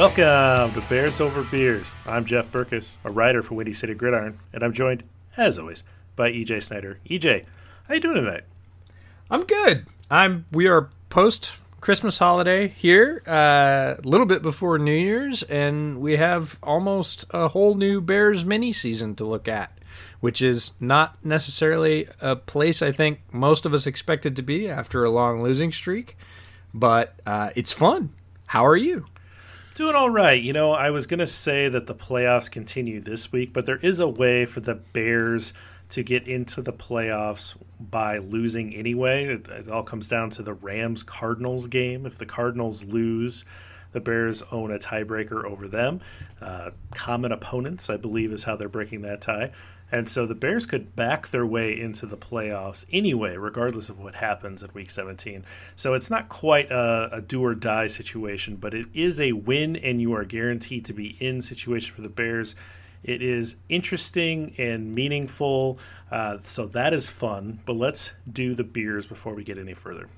Welcome to Bears Over Beers. I'm Jeff Berckes, a writer for Windy City Gridiron, and I'm joined, as always, by EJ Snyder. EJ, how you doing tonight? I'm good. I'm. We are post Christmas holiday here, uh, a little bit before New Year's, and we have almost a whole new Bears mini season to look at, which is not necessarily a place I think most of us expected to be after a long losing streak, but uh, it's fun. How are you? Doing all right. You know, I was going to say that the playoffs continue this week, but there is a way for the Bears to get into the playoffs by losing anyway. It, it all comes down to the Rams Cardinals game. If the Cardinals lose, the Bears own a tiebreaker over them. Uh, common opponents, I believe, is how they're breaking that tie. And so the Bears could back their way into the playoffs anyway, regardless of what happens at week 17. So it's not quite a, a, do or die situation, but it is a win and you are guaranteed to be in situation for the Bears. It is interesting and meaningful. Uh, so that is fun. But let's do the beers before we get any further.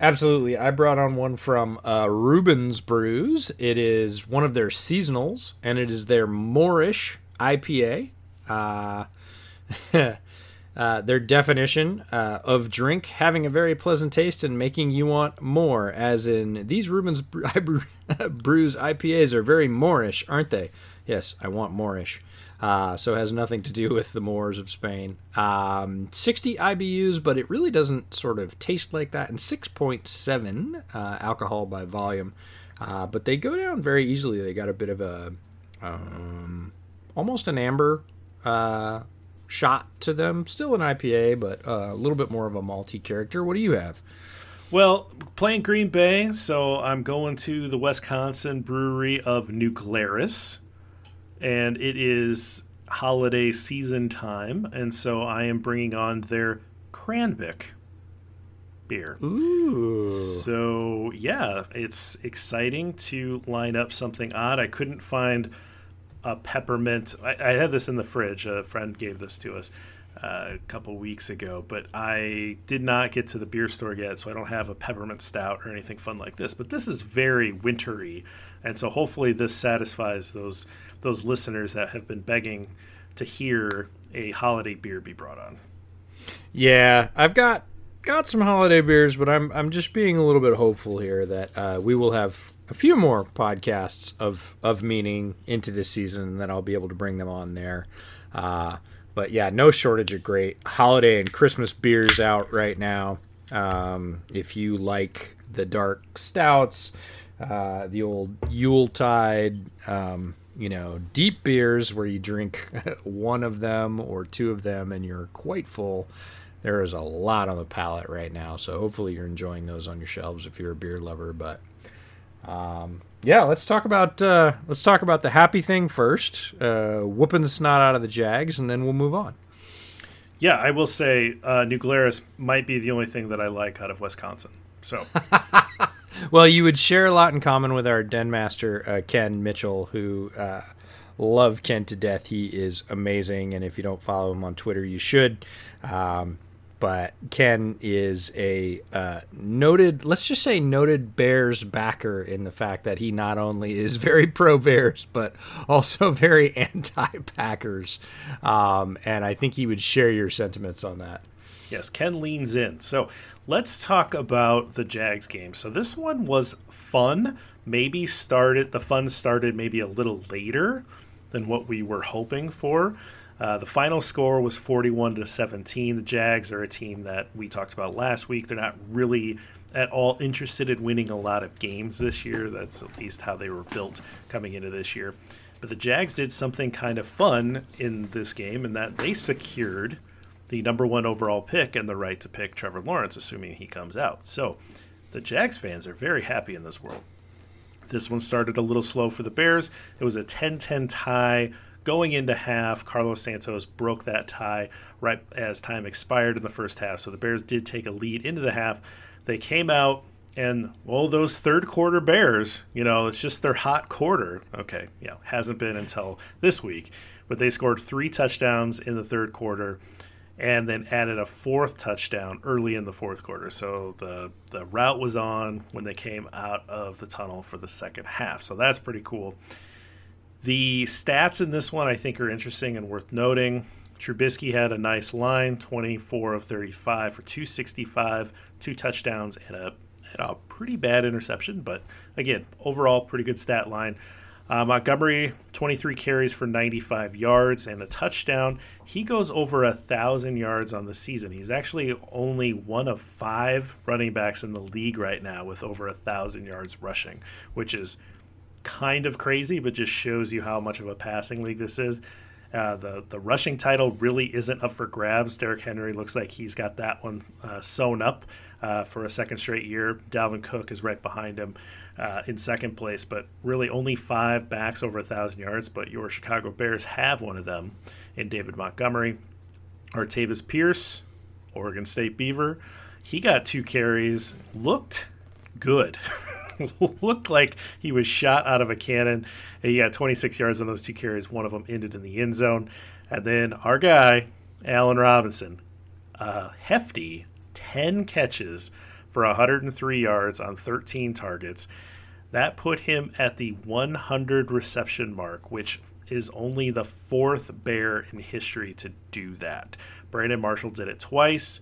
Absolutely. I brought on one from uh, Reuben's Brews. It is one of their seasonals, and it is their Moorish IPA. Uh, uh, their definition uh, of drink having a very pleasant taste and making you want more, as in these Reuben's Brews IPAs are very Moorish, aren't they? Yes, I want Moorish. Uh, so it has nothing to do with the Moors of Spain. Um, 60 IBUs, but it really doesn't sort of taste like that, and 6.7 uh, alcohol by volume. Uh, but they go down very easily. They got a bit of a um, almost an amber uh, shot to them. Still an IPA, but uh, a little bit more of a malty character. What do you have? Well, playing Green Bay, so I'm going to the Wisconsin brewery of Glarus, and it is holiday season time, and so I am bringing on their Cran-bic beer. Ooh. So yeah, it's exciting to line up something odd. I couldn't find a peppermint. I, I have this in the fridge. A friend gave this to us uh, a couple weeks ago, but I did not get to the beer store yet, so I don't have a peppermint stout or anything fun like this. But this is very wintry, and so hopefully this satisfies those those listeners that have been begging to hear a holiday beer be brought on. Yeah, I've got got some holiday beers, but I'm I'm just being a little bit hopeful here that uh, we will have a few more podcasts of of meaning into this season, and then I'll be able to bring them on there. Uh, but yeah, no shortage of great holiday and Christmas beers out right now. Um, if you like the dark stouts, uh, the old Yuletide, um, you know, deep beers where you drink one of them or two of them and you're quite full. There is a lot on the palate right now, so hopefully you're enjoying those on your shelves if you're a beer lover. But um, yeah, let's talk about uh, let's talk about the happy thing first, uh, whooping the snot out of the Jags, and then we'll move on. Yeah, I will say uh, New Glarus might be the only thing that I like out of Wisconsin. So, well, you would share a lot in common with our den master uh, Ken Mitchell, who uh, love Ken to death. He is amazing, and if you don't follow him on Twitter, you should. Um, but Ken is a uh, noted, let's just say, noted Bears backer in the fact that he not only is very pro Bears, but also very anti Packers. Um, and I think he would share your sentiments on that. Yes, Ken leans in. So let's talk about the Jags game. So this one was fun. Maybe started, the fun started maybe a little later than what we were hoping for. Uh, the final score was 41 to 17. The Jags are a team that we talked about last week. They're not really at all interested in winning a lot of games this year. That's at least how they were built coming into this year. But the Jags did something kind of fun in this game in that they secured the number one overall pick and the right to pick Trevor Lawrence, assuming he comes out. So the Jags fans are very happy in this world. This one started a little slow for the Bears. It was a 10 10 tie Going into half, Cairo Santos broke that tie right as time expired in the first half. So the Bears did take a lead into the half. They came out and well, those third quarter Bears, you know, it's just their hot quarter. Okay, yeah, hasn't been until this week, but they scored three touchdowns in the third quarter, and then added a fourth touchdown early in the fourth quarter. So the the route was on when they came out of the tunnel for the second half. So that's pretty cool. The stats in this one I think are interesting and worth noting. Trubisky had a nice line 24 of 35 for 265, two touchdowns, and a, and a pretty bad interception. But again, overall, pretty good stat line. Uh, Montgomery, 23 carries for 95 yards and a touchdown. He goes over a thousand yards on the season. He's actually only one of five running backs in the league right now with over a thousand yards rushing, which is kind of crazy, but just shows you how much of a passing league this is. Uh, the the rushing title really isn't up for grabs. Derrick Henry looks like he's got that one uh, sewn up uh, for a second straight year. Dalvin Cook is right behind him uh, in second place, but really only five backs over a thousand yards. But your Chicago Bears have one of them in David Montgomery. Artavis Pierce, Oregon State Beaver, he got two carries, looked good. looked like he was shot out of a cannon. He got 26 yards on those two carries. One of them ended in the end zone. And then our guy, Allen Robinson, a hefty 10 catches for 103 yards on 13 targets. That put him at the 100 reception mark, which is only the fourth Bear in history to do that. Brandon Marshall did it twice.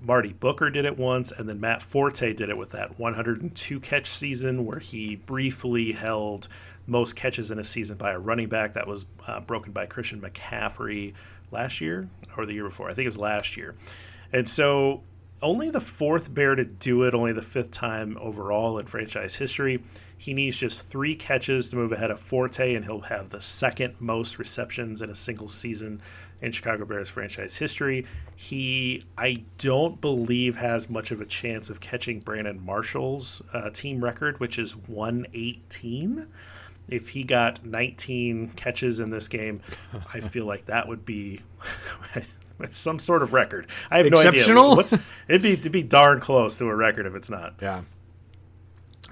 Marty Booker did it once, and then Matt Forte did it with that 102 catch season where he briefly held most catches in a season by a running back. That was uh, broken by Christian McCaffrey last year or the year before. I think it was last year. And so only the fourth bear to do it, only the fifth time overall in franchise history. He needs just three catches to move ahead of Forte, and he'll have the second most receptions in a single season in Chicago Bears franchise history. He, I don't believe, has much of a chance of catching Brandon Marshall's uh, team record, which is 118. If he got 19 catches in this game, I feel like that would be some sort of record. I have no idea. What's, it'd be it'd be darn close to a record if it's not. Yeah.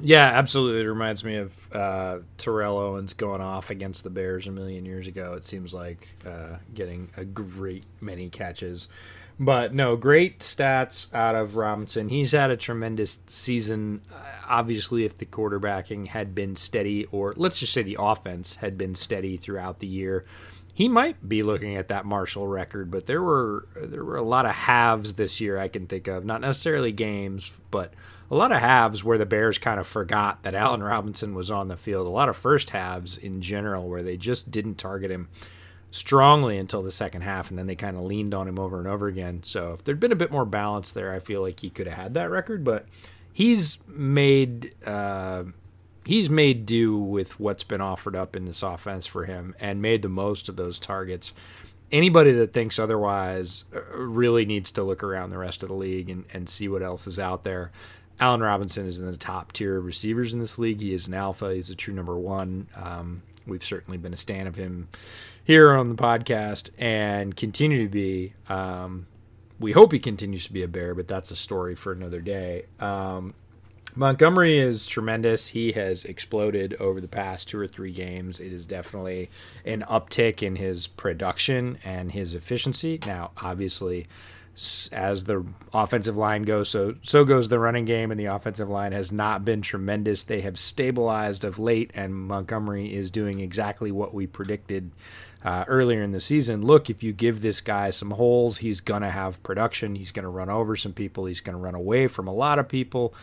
Yeah, absolutely. It reminds me of uh, Terrell Owens going off against the Bears a million years ago. It seems like uh, getting a great many catches. But no, great stats out of Robinson. He's had a tremendous season. Uh, obviously, if the quarterbacking had been steady, or let's just say the offense had been steady throughout the year, he might be looking at that Marshall record. But there were there were a lot of halves this year I can think of, not necessarily games, but a lot of halves where the Bears kind of forgot that Allen Robinson was on the field. A lot of first halves in general where they just didn't target him strongly until the second half, and then they kind of leaned on him over and over again. So if there'd been a bit more balance there, I feel like he could have had that record. But he's made uh, he's made do with what's been offered up in this offense for him, and made the most of those targets. Anybody that thinks otherwise uh, really needs to look around the rest of the league and, and see what else is out there. Allen Robinson is in the top tier of receivers in this league. He is an alpha. He's a true number one. Um, we've certainly been a fan of him here on the podcast and continue to be. Um, we hope he continues to be a bear, but that's a story for another day. Um, Montgomery is tremendous. He has exploded over the past two or three games. It is definitely an uptick in his production and his efficiency. Now, obviously, as the offensive line goes, so so goes the running game, and the offensive line has not been tremendous. They have stabilized of late, and Montgomery is doing exactly what we predicted uh, earlier in the season. Look, if you give this guy some holes, he's gonna have production. He's gonna run over some people. He's gonna run away from a lot of people.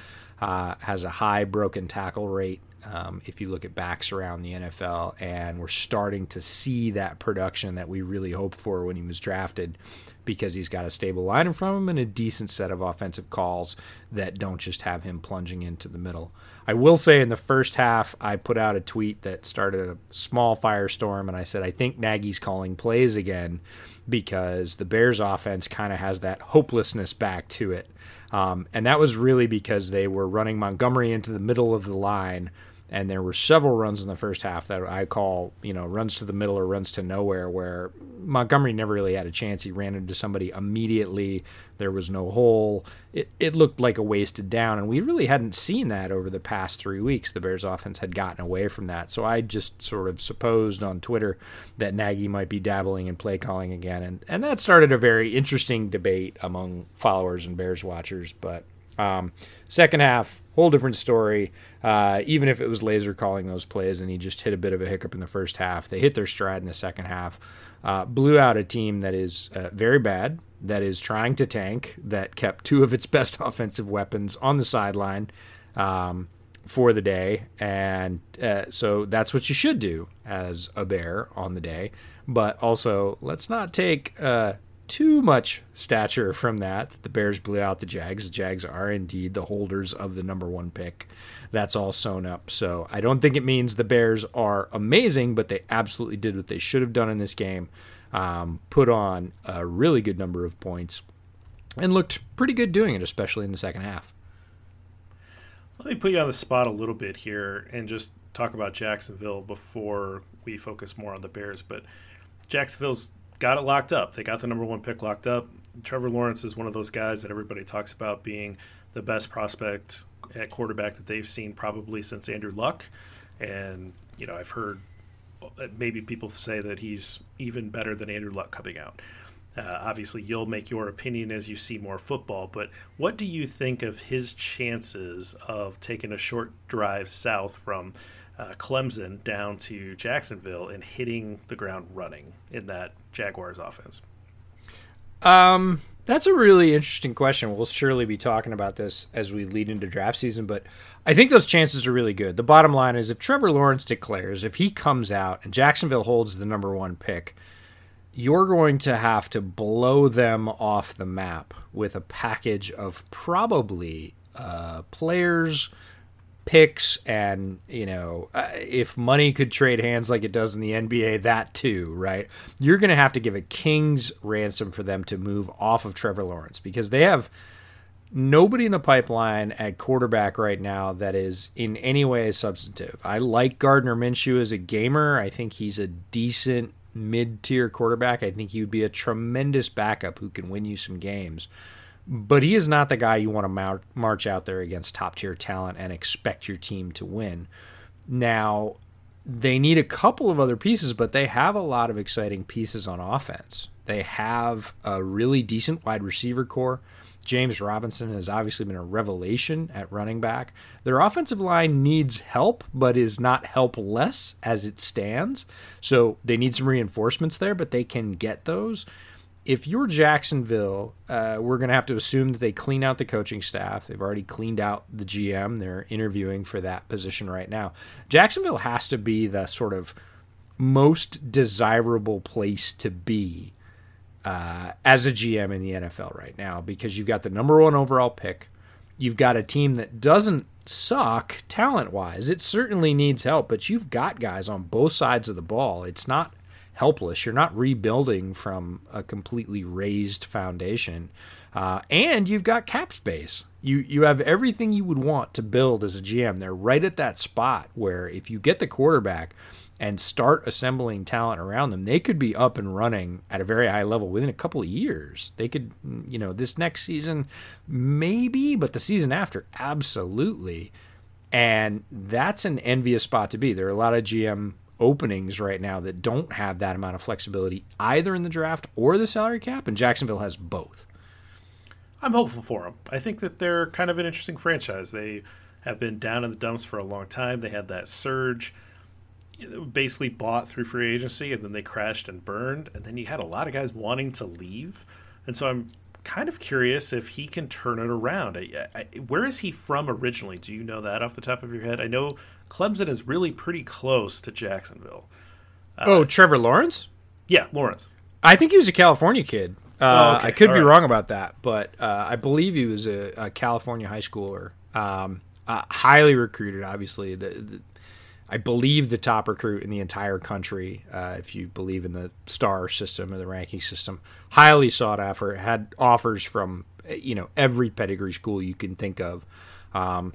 Uh, has a high broken tackle rate. Um, if you look at backs around the NFL, and we're starting to see that production that we really hoped for when he was drafted because he's got a stable line in front of him and a decent set of offensive calls that don't just have him plunging into the middle. I will say in the first half, I put out a tweet that started a small firestorm, and I said, I think Nagy's calling plays again because the Bears offense kind of has that hopelessness back to it. Um, and that was really because they were running Montgomery into the middle of the line and there were several runs in the first half that I call, you know, runs to the middle or runs to nowhere where Montgomery never really had a chance. He ran into somebody immediately. There was no hole. It, it looked like a wasted down, and we really hadn't seen that over the past three weeks. The Bears offense had gotten away from that. So I just sort of supposed on Twitter that Nagy might be dabbling in play calling again. And, and that started a very interesting debate among followers and Bears watchers. But um, second half, whole different story. Uh, even if it was Lazor calling those plays and he just hit a bit of a hiccup in the first half, they hit their stride in the second half. Uh, blew out a team that is uh, very bad, that is trying to tank, that kept two of its best offensive weapons on the sideline um, for the day. And uh, so that's what you should do as a bear on the day. But also, let's not take uh, too much stature from that. The Bears blew out the Jags. The Jags are indeed the holders of the number one pick. That's all sewn up. So I don't think it means the Bears are amazing, but they absolutely did what they should have done in this game. Um, put on a really good number of points and looked pretty good doing it, especially in the second half. Let me put you on the spot a little bit here and just talk about Jacksonville before we focus more on the Bears. But Jacksonville's got it locked up. They got the number one pick locked up. Trevor Lawrence is one of those guys that everybody talks about being the best prospect at quarterback that they've seen probably since Andrew Luck. And, you know, I've heard maybe people say that he's even better than Andrew Luck coming out. Uh, obviously, you'll make your opinion as you see more football, but what do you think of his chances of taking a short drive south from uh, Clemson down to Jacksonville and hitting the ground running in that Jaguars offense? Um, that's a really interesting question. We'll surely be talking about this as we lead into draft season, but I think those chances are really good. The bottom line is if Trevor Lawrence declares, if he comes out and Jacksonville holds the number one pick, you're going to have to blow them off the map with a package of probably uh, players picks and you know uh, if money could trade hands like it does in the NBA that too right? You're going to have to give a king's ransom for them to move off of Trevor Lawrence because they have nobody in the pipeline at quarterback right now that is in any way substantive. I like Gardner Minshew as a gamer. I think he's a decent mid-tier quarterback. I think he would be a tremendous backup who can win you some games but he is not the guy you want to march out there against top tier talent and expect your team to win. Now, they need a couple of other pieces, but they have a lot of exciting pieces on offense. They have a really decent wide receiver corps. James Robinson has obviously been a revelation at running back. Their offensive line needs help, but is not helpless as it stands. So they need some reinforcements there, but they can get those if you're Jacksonville, uh, we're going to have to assume that they clean out the coaching staff. They've already cleaned out the GM. They're interviewing for that position right now. Jacksonville has to be the sort of most desirable place to be uh, as a GM in the NFL right now because you've got the number one overall pick. You've got a team that doesn't suck talent wise. It certainly needs help, but you've got guys on both sides of the ball. It's not helpless. You're not rebuilding from a completely razed foundation, uh, and you've got cap space. You you have everything you would want to build as a GM. They're right at that spot where if you get the quarterback and start assembling talent around them, they could be up and running at a very high level within a couple of years. They could, you know, this next season, maybe, but the season after, absolutely. And that's an envious spot to be. There are a lot of GM openings right now that don't have that amount of flexibility either in the draft or the salary cap, and Jacksonville has both. I'm hopeful for them. I think that they're kind of an interesting franchise. They have been down in the dumps for a long time. They had that surge basically bought through free agency and then they crashed and burned and then you had a lot of guys wanting to leave and so i'm kind of curious if he can turn it around I, I, where is he from originally do you know that off the top of your head i know clemson is really pretty close to jacksonville uh, oh trevor lawrence yeah lawrence i think he was a california kid uh, oh, okay. i could All be right. wrong about that but uh, i believe he was a, a california high schooler um, uh, highly recruited obviously the, the I believe the top recruit in the entire country, uh, if you believe in the star system or the ranking system, highly sought after. Had offers from you know every pedigree school you can think of. Um,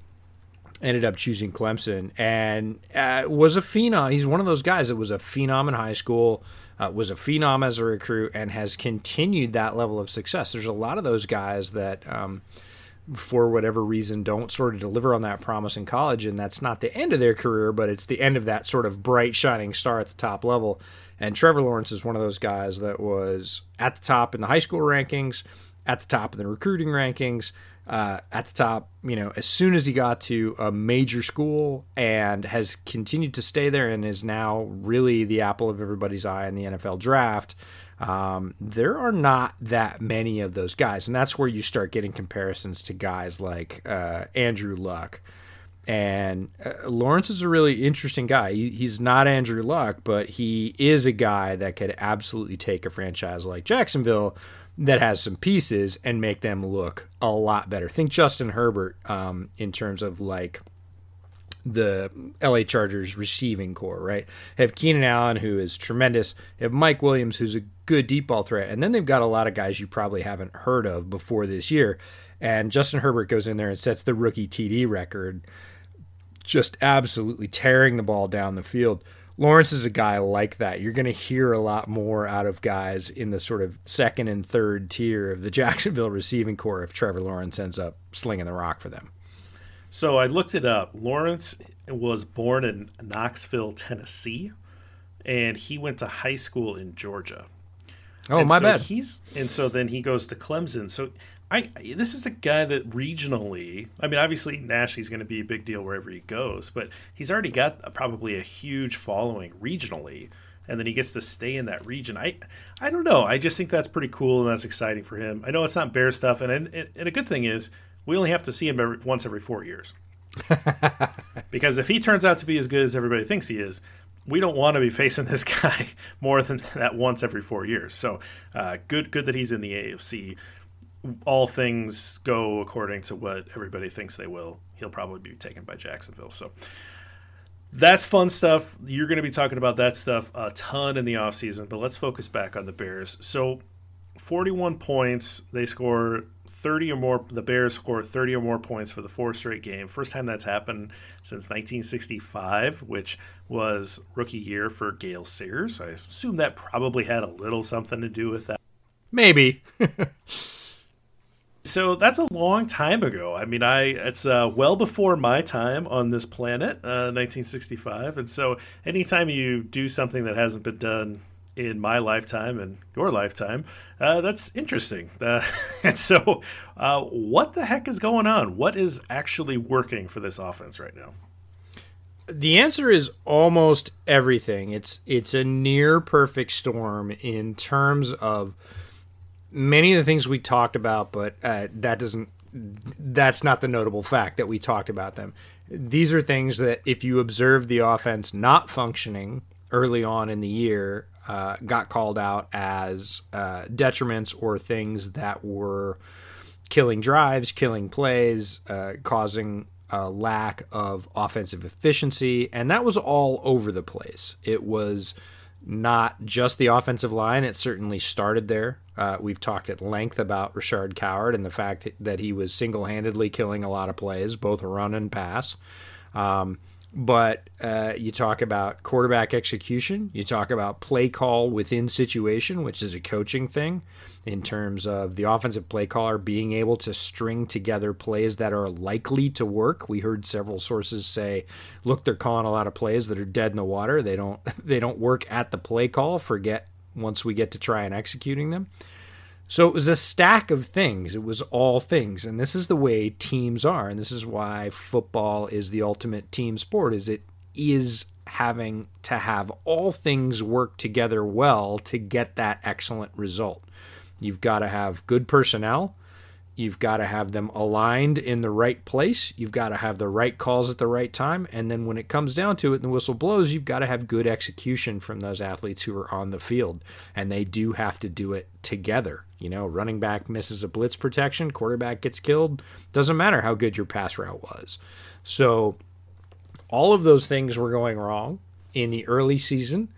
ended up choosing Clemson and uh, was a phenom. He's one of those guys that was a phenom in high school, uh, was a phenom as a recruit, and has continued that level of success. There's a lot of those guys that. Um, for whatever reason don't sort of deliver on that promise in college and that's not the end of their career but it's the end of that sort of bright shining star at the top level and Trevor Lawrence is one of those guys that was at the top in the high school rankings at the top in the recruiting rankings uh, at the top you know as soon as he got to a major school and has continued to stay there and is now really the apple of everybody's eye in the NFL draft um, there are not that many of those guys, and that's where you start getting comparisons to guys like uh, Andrew Luck. And uh, Lawrence is a really interesting guy. He, he's not Andrew Luck, but he is a guy that could absolutely take a franchise like Jacksonville that has some pieces and make them look a lot better. Think Justin Herbert um, in terms of like the LA Chargers receiving corps, right? Have Keenan Allen, who is tremendous. Have Mike Williams, who's a good deep ball threat. And then they've got a lot of guys you probably haven't heard of before this year. And Justin Herbert goes in there and sets the rookie TD record, just absolutely tearing the ball down the field. Lawrence is a guy like that. You're going to hear a lot more out of guys in the sort of second and third tier of the Jacksonville receiving corps if Trevor Lawrence ends up slinging the rock for them. So I looked it up. Lawrence was born in Knoxville, Tennessee, and he went to high school in Georgia. Oh, and my so bad. He's and so then he goes to Clemson. So I this is a guy that regionally, I mean, obviously nationally, he's going to be a big deal wherever he goes, but he's already got a, probably a huge following regionally, and then he gets to stay in that region. I I don't know. I just think that's pretty cool and that's exciting for him. I know it's not bear stuff, and and, and a good thing is we only have to see him every, once every four years. because if he turns out to be as good as everybody thinks he is, we don't want to be facing this guy more than that once every four years. So uh, good, good that he's in the AFC. All things go according to what everybody thinks they will. He'll probably be taken by Jacksonville. So that's fun stuff. You're going to be talking about that stuff a ton in the offseason, but let's focus back on the Bears. So 41 points. They score 30 or more. The Bears score 30 or more points for the four straight game. First time that's happened since 1965, which was rookie year for Gale Sayers. I assume that probably had a little something to do with that. Maybe. so that's a long time ago. I mean, I it's uh, well before my time on this planet, uh, 1965. And so anytime you do something that hasn't been done in my lifetime and your lifetime. Uh, that's interesting. Uh, and so, uh, what the heck is going on? What is actually working for this offense right now? The answer is almost everything. It's it's a near perfect storm in terms of many of the things we talked about, but uh, that doesn't. That's not the notable fact that we talked about them. These are things that if you observe the offense not functioning early on in the year, uh, got called out as uh, detriments or things that were killing drives, killing plays, uh, causing a lack of offensive efficiency, and that was all over the place. It was not just the offensive line. It certainly started there. Uh, we've talked at length about Rashaad Coward and the fact that he was single handedly killing a lot of plays, both run and pass. Um, but uh, you talk about quarterback execution, you talk about play call within situation, which is a coaching thing in terms of the offensive play caller being able to string together plays that are likely to work. We heard several sources say, "Look, they're calling a lot of plays that are dead in the water. They don't they don't work at the play call. Forget once we get to try and executing them." So it was a stack of things. It was all things. And this is the way teams are. And this is why football is the ultimate team sport is it is having to have all things work together well to get that excellent result. You've got to have good personnel. You've got to have them aligned in the right place. You've got to have the right calls at the right time. And then when it comes down to it and the whistle blows, you've got to have good execution from those athletes who are on the field. And they do have to do it together. You know, running back misses a blitz protection, quarterback gets killed. Doesn't matter how good your pass route was. So, all of those things were going wrong in the early season.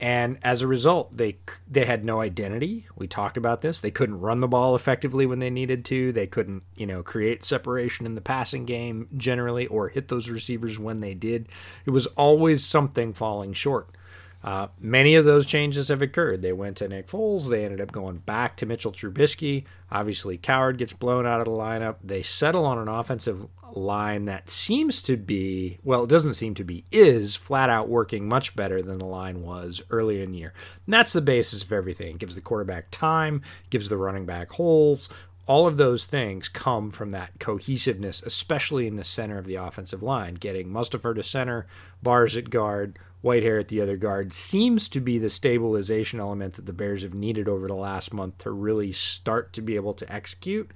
And as a result, they they had no identity. We talked about this. They couldn't run the ball effectively when they needed to. They couldn't, you know, create separation in the passing game generally or hit those receivers when they did. It was always something falling short. Uh, many of those changes have occurred. They went to Nick Foles. They ended up going back to Mitchell Trubisky. Obviously, Coward gets blown out of the lineup. They settle on an offensive line that seems to be, well, it doesn't seem to be, is flat out working much better than the line was earlier in the year. And that's the basis of everything. It gives the quarterback time, gives the running back holes. All of those things come from that cohesiveness, especially in the center of the offensive line. Getting Mustipher to center, Bars at guard, Whitehair at the other guard seems to be the stabilization element that the Bears have needed over the last month to really start to be able to execute.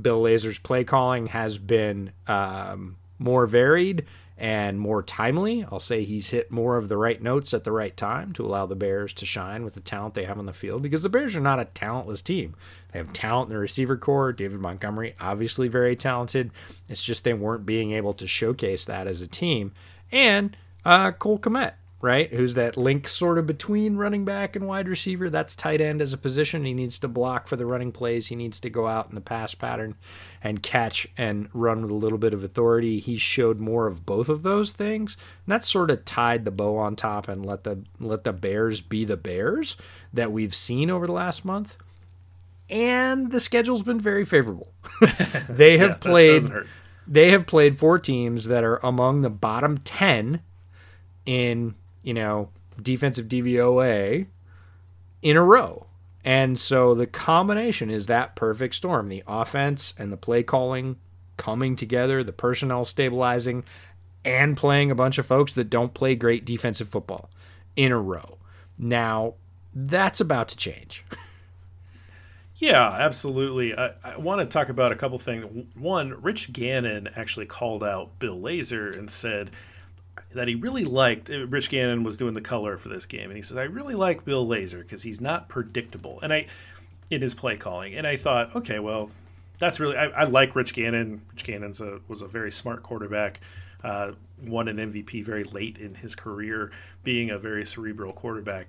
Bill Lazor's play calling has been um, more varied and more timely. I'll say he's hit more of the right notes at the right time to allow the Bears to shine with the talent they have on the field because the Bears are not a talentless team. They have talent in the receiver corps. David Montgomery, obviously very talented. It's just they weren't being able to showcase that as a team. And uh, Cole Kmet, right? Who's that link sort of between running back and wide receiver? That's tight end as a position. He needs to block for the running plays. He needs to go out in the pass pattern and catch and run with a little bit of authority. He showed more of both of those things. And that sort of tied the bow on top and let the let the Bears be the Bears that we've seen over the last month. And the schedule's been very favorable. they have yeah, played they have played four teams that are among the bottom 10 in, you know, defensive DVOA in a row. And so the combination is that perfect storm the offense and the play calling coming together, the personnel stabilizing, and playing a bunch of folks that don't play great defensive football in a row. Now, that's about to change. Yeah, absolutely. I, I, want to talk about a couple things. One, Rich Gannon actually called out Bill Lazor and said that he really liked. Uh, Rich Gannon was doing the color for this game, and he said, "I really like Bill Lazor because he's not predictable." And I, in his play calling, and I thought, okay, well, that's really I, I like Rich Gannon. Rich Gannon was a very smart quarterback. Uh, won an MVP very late in his career, being a very cerebral quarterback.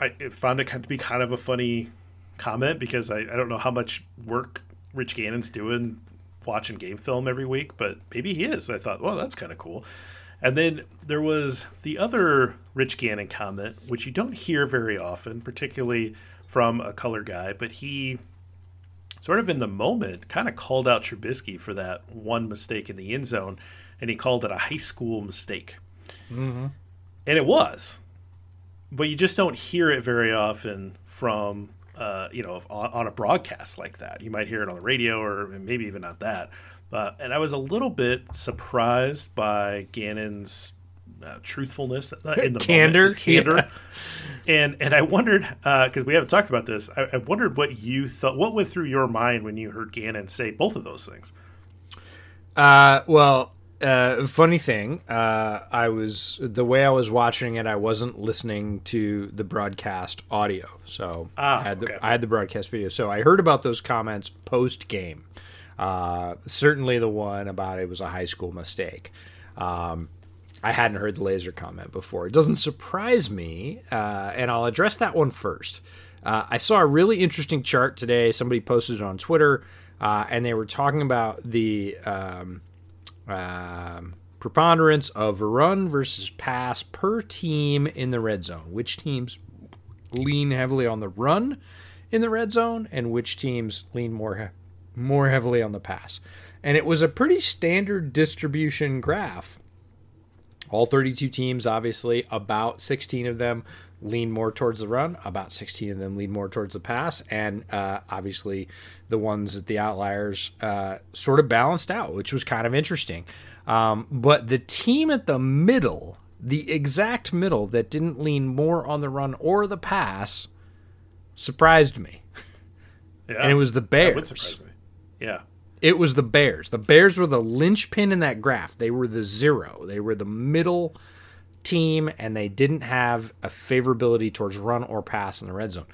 I found it to be kind of a funny comment because I, I don't know how much work Rich Gannon's doing watching game film every week, but maybe he is. I thought, well, that's kind of cool. And then there was the other Rich Gannon comment, which you don't hear very often, particularly from a color guy, but he sort of in the moment kind of called out Trubisky for that one mistake in the end zone, and he called it a high school mistake. Mm-hmm. And it was. But you just don't hear it very often from, uh, you know, on, on a broadcast like that. You might hear it on the radio or maybe even not that. Uh, and I was a little bit surprised by Gannon's uh, truthfulness uh, in the candor, moment, candor. Yeah. And and I wondered because uh, we haven't talked about this. I, I, wondered what you thought. What went through your mind when you heard Gannon say both of those things? Uh, well, uh, funny thing, uh, I was the way I was watching it. I wasn't listening to the broadcast audio, so ah, I had the okay. I had the broadcast video. So I heard about those comments post game. Uh, certainly the one about it was a high school mistake. Um, I hadn't heard the Lazor comment before. It doesn't surprise me, uh, and I'll address that one first. Uh, I saw a really interesting chart today. Somebody posted it on Twitter, uh, and they were talking about the um, um preponderance of run versus pass per team in the red zone. Which teams lean heavily on the run in the red zone, and which teams lean more more heavily on the pass. And it was a pretty standard distribution graph. All 32 teams, obviously, about 16 of them lean more towards the run, about 16 of them lean more towards the pass, and uh, obviously the ones at the outliers uh, sort of balanced out, which was kind of interesting. Um, but the team at the middle, the exact middle that didn't lean more on the run or the pass, surprised me. Yeah, and it was the Bears. Yeah. It was the Bears. The Bears were the linchpin in that graph. They were the zero. They were the middle team, and they didn't have a favorability towards run or pass in the red zone.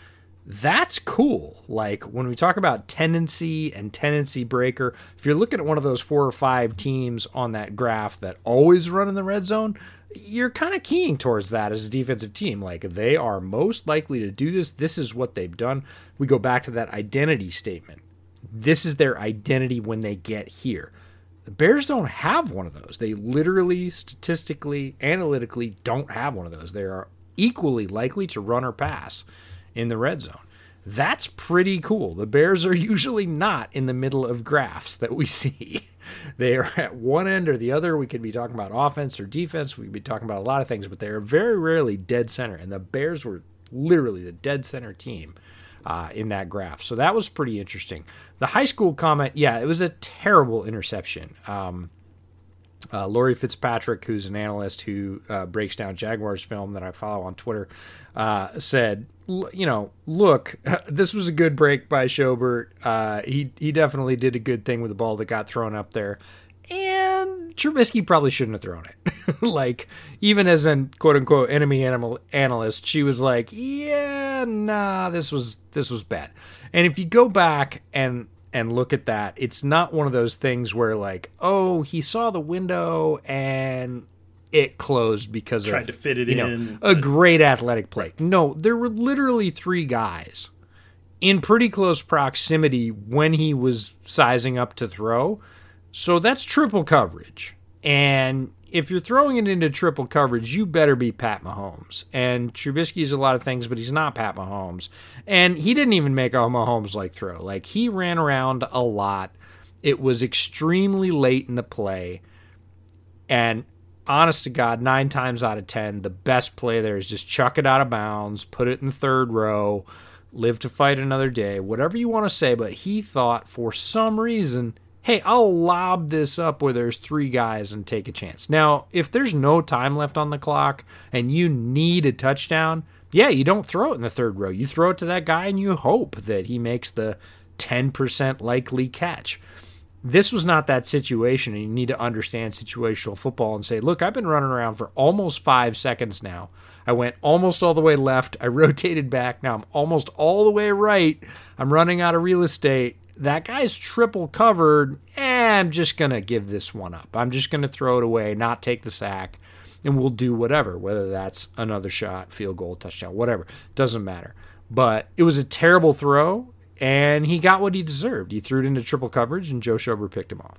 That's cool. Like when we talk about tendency and tendency breaker, if you're looking at one of those four or five teams on that graph that always run in the red zone, you're kind of keying towards that as a defensive team. Like they are most likely to do this. This is what they've done. We go back to that identity statement. This is their identity when they get here. The Bears don't have one of those. They literally, statistically, analytically don't have one of those. They are equally likely to run or pass in the red zone. That's pretty cool. The Bears are usually not in the middle of graphs that we see. They are at one end or the other. We could be talking about offense or defense. We could be talking about a lot of things, but they are very rarely dead center. And the Bears were literally the dead center team uh, in that graph. So that was pretty interesting. The high school comment, yeah, it was a terrible interception. Um, uh, Laurie Fitzpatrick, who's an analyst who uh, breaks down Jaguars film that I follow on Twitter, uh, said, you know, look, this was a good break by Schobert. Uh, he he definitely did a good thing with the ball that got thrown up there, and Trubisky probably shouldn't have thrown it. like even as an quote unquote enemy animal analyst, she was like, yeah, nah, this was this was bad. And if you go back and and look at that, it's not one of those things where like, oh, he saw the window and it closed because of tried of, to fit it you in. Know, a great athletic play. No, there were literally three guys in pretty close proximity when he was sizing up to throw. So that's triple coverage. And if you're throwing it into triple coverage, you better be Pat Mahomes. And Trubisky is a lot of things, but he's not Pat Mahomes. And he didn't even make a Mahomes like throw. Like he ran around a lot. It was extremely late in the play. And honest to God, nine times out of ten, the best play there is just chuck it out of bounds, put it in the third row, live to fight another day, whatever you want to say. But he thought for some reason hey, I'll lob this up where there's three guys and take a chance. Now, if there's no time left on the clock and you need a touchdown, yeah, you don't throw it in the third row. You throw it to that guy and you hope that he makes the 10% likely catch. This was not that situation, and you need to understand situational football and say, look, I've been running around for almost five seconds now. I went almost all the way left. I rotated back. Now I'm almost all the way right. I'm running out of real estate that guy's triple covered. Eh, I'm just going to give this one up. I'm just going to throw it away, not take the sack, and we'll do whatever, whether that's another shot, field goal, touchdown, whatever. Doesn't matter. But it was a terrible throw, and he got what he deserved. He threw it into triple coverage, and Joe Schobert picked him off.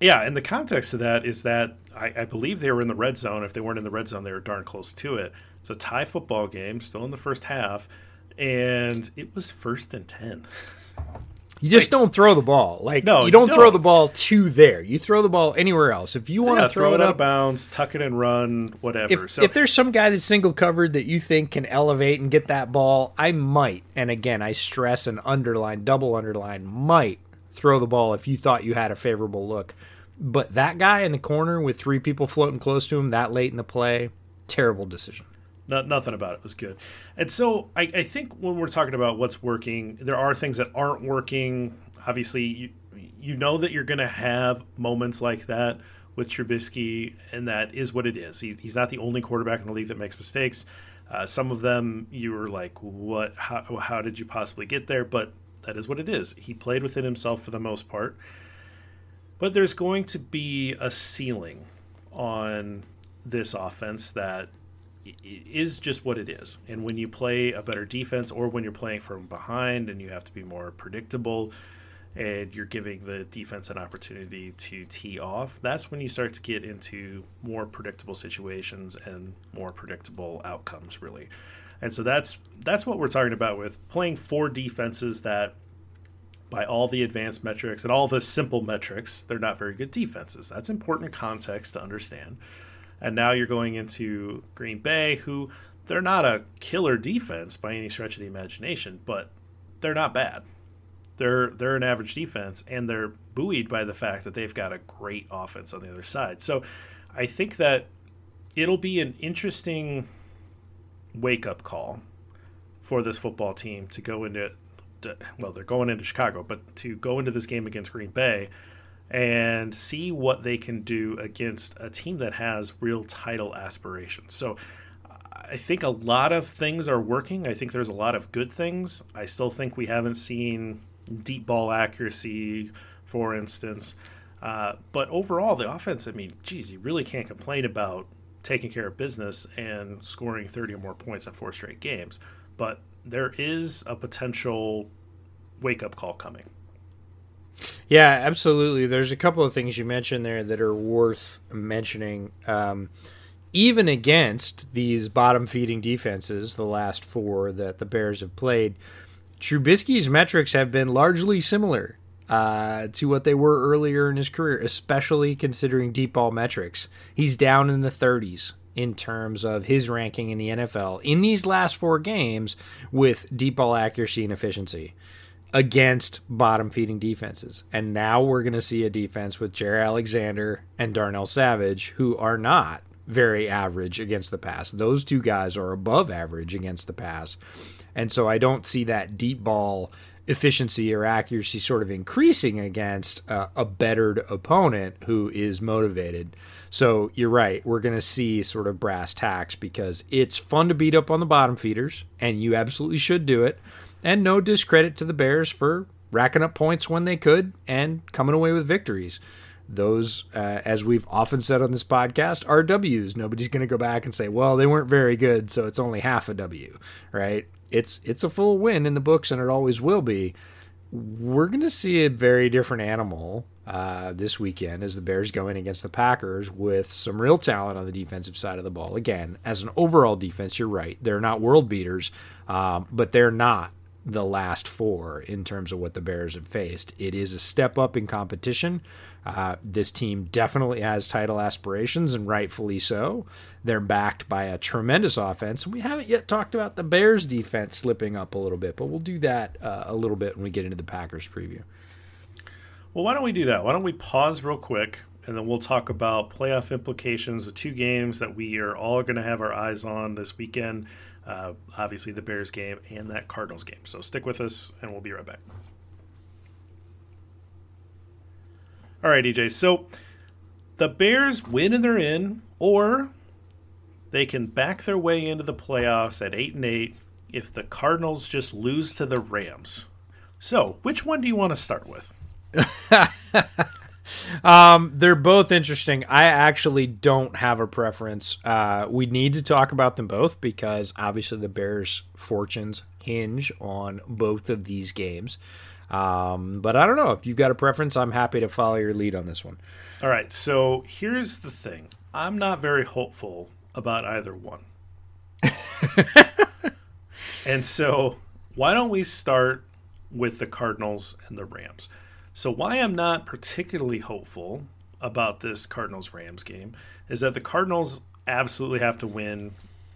Yeah, and the context of that is that I, I, believe they were in the red zone. If they weren't in the red zone, they were darn close to it. It's a tie football game, still in the first half, and it was first and 10. You just like, don't throw the ball. Like no, you don't, you don't, throw the ball to there. You throw the ball anywhere else. If you want to yeah, throw, throw, it out of bounds, tuck it and run, whatever. If, so, if there's some guy that's single covered that you think can elevate and get that ball, I might. And again, I stress and underline, double underline, might throw the ball if you thought you had a favorable look. But that guy in the corner with three people floating close to him that late in the play, terrible decision. No, nothing about it was good. And so I, I, think when we're talking about what's working, there are things that aren't working. Obviously, you, you know that you're going to have moments like that with Trubisky, and that is what it is. He, he's not the only quarterback in the league that makes mistakes. Uh, some of them you were like, "What? How, how did you possibly get there?" But that is what it is. He played within himself for the most part. But there's going to be a ceiling on this offense that is just what it is. And when you play a better defense or when you're playing from behind and you have to be more predictable and you're giving the defense an opportunity to tee off, that's when you start to get into more predictable situations and more predictable outcomes really. And so that's that's what we're talking about with playing four defenses that by all the advanced metrics and all the simple metrics, they're not very good defenses. That's important context to understand. And now you're going into Green Bay, who they're not a killer defense by any stretch of the imagination, but they're not bad. They're they're an average defense, and they're buoyed by the fact that they've got a great offense on the other side. So I think that it'll be an interesting wake up call for this football team to go into to, well, they're going into Chicago, but to go into this game against Green Bay and see what they can do against a team that has real title aspirations. So I think a lot of things are working. I think there's a lot of good things. I still think we haven't seen deep ball accuracy, for instance. Uh, but overall, the offense, I mean, geez, you really can't complain about taking care of business and scoring 30 or more points in four straight games. But there is a potential wake up call coming. Yeah, absolutely. There's a couple of things you mentioned there that are worth mentioning. Um, even against these bottom feeding defenses, the last four that the Bears have played, Trubisky's metrics have been largely similar uh, to what they were earlier in his career, especially considering deep ball metrics. He's down in the 30s in terms of his ranking in the NFL in these last four games with deep ball accuracy and efficiency against bottom feeding defenses. And now we're going to see a defense with Jaire Alexander and Darnell Savage who are not very average against the pass. Those two guys are above average against the pass. And so I don't see that deep ball efficiency or accuracy sort of increasing against uh, a bettered opponent who is motivated. So you're right. We're going to see sort of brass tacks because it's fun to beat up on the bottom feeders, and you absolutely should do it. And no discredit to the Bears for racking up points when they could and coming away with victories. Those, uh, as we've often said on this podcast, are W's. Nobody's going to go back and say, "Well, they weren't very good, so it's only half a W." Right? It's it's a full win in the books, and it always will be. We're going to see a very different animal uh, this weekend as the Bears go in against the Packers with some real talent on the defensive side of the ball. Again, as an overall defense, you're right. They're not world beaters, um, but they're not the last four in terms of what the Bears have faced. It is a step up in competition. Uh, this team definitely has title aspirations, and rightfully so. They're backed by a tremendous offense. We haven't yet talked about the Bears' defense slipping up a little bit, but we'll do that uh, a little bit when we get into the Packers preview. Well, why don't we do that? Why don't we pause real quick and then we'll talk about playoff implications, the two games that we are all going to have our eyes on this weekend. Uh, obviously, the Bears game and that Cardinals game. So stick with us, and we'll be right back. All right, EJ. So the Bears win and they're in, or they can back their way into the playoffs at eight and eight if the Cardinals just lose to the Rams. So, which one do you want to start with? um, they're both interesting. I actually don't have a preference. Uh, we need to talk about them both because obviously the Bears' fortunes hinge on both of these games. Um, but I don't know if you've got a preference. I'm happy to follow your lead on this one. All right. So here's the thing. I'm not very hopeful about either one. and so why don't we start with the Cardinals and the Rams? So, why I'm not particularly hopeful about this Cardinals Rams game is that the Cardinals absolutely have to win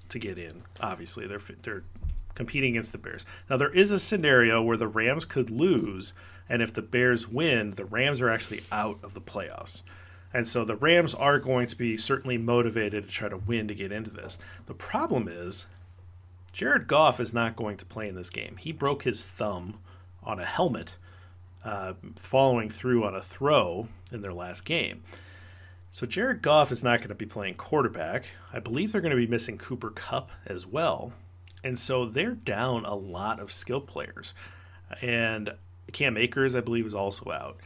to get in. Obviously, they're they're competing against the Bears. Now, there is a scenario where the Rams could lose, and if the Bears win, the Rams are actually out of the playoffs. And so the Rams are going to be certainly motivated to try to win to get into this. The problem is, Jared Goff is not going to play in this game. He broke his thumb on a helmet uh, following through on a throw in their last game. So Jared Goff is not going to be playing quarterback. I believe they're going to be missing Cooper Kupp as well. And so they're down a lot of skill players. And Cam Akers, I believe, is also out.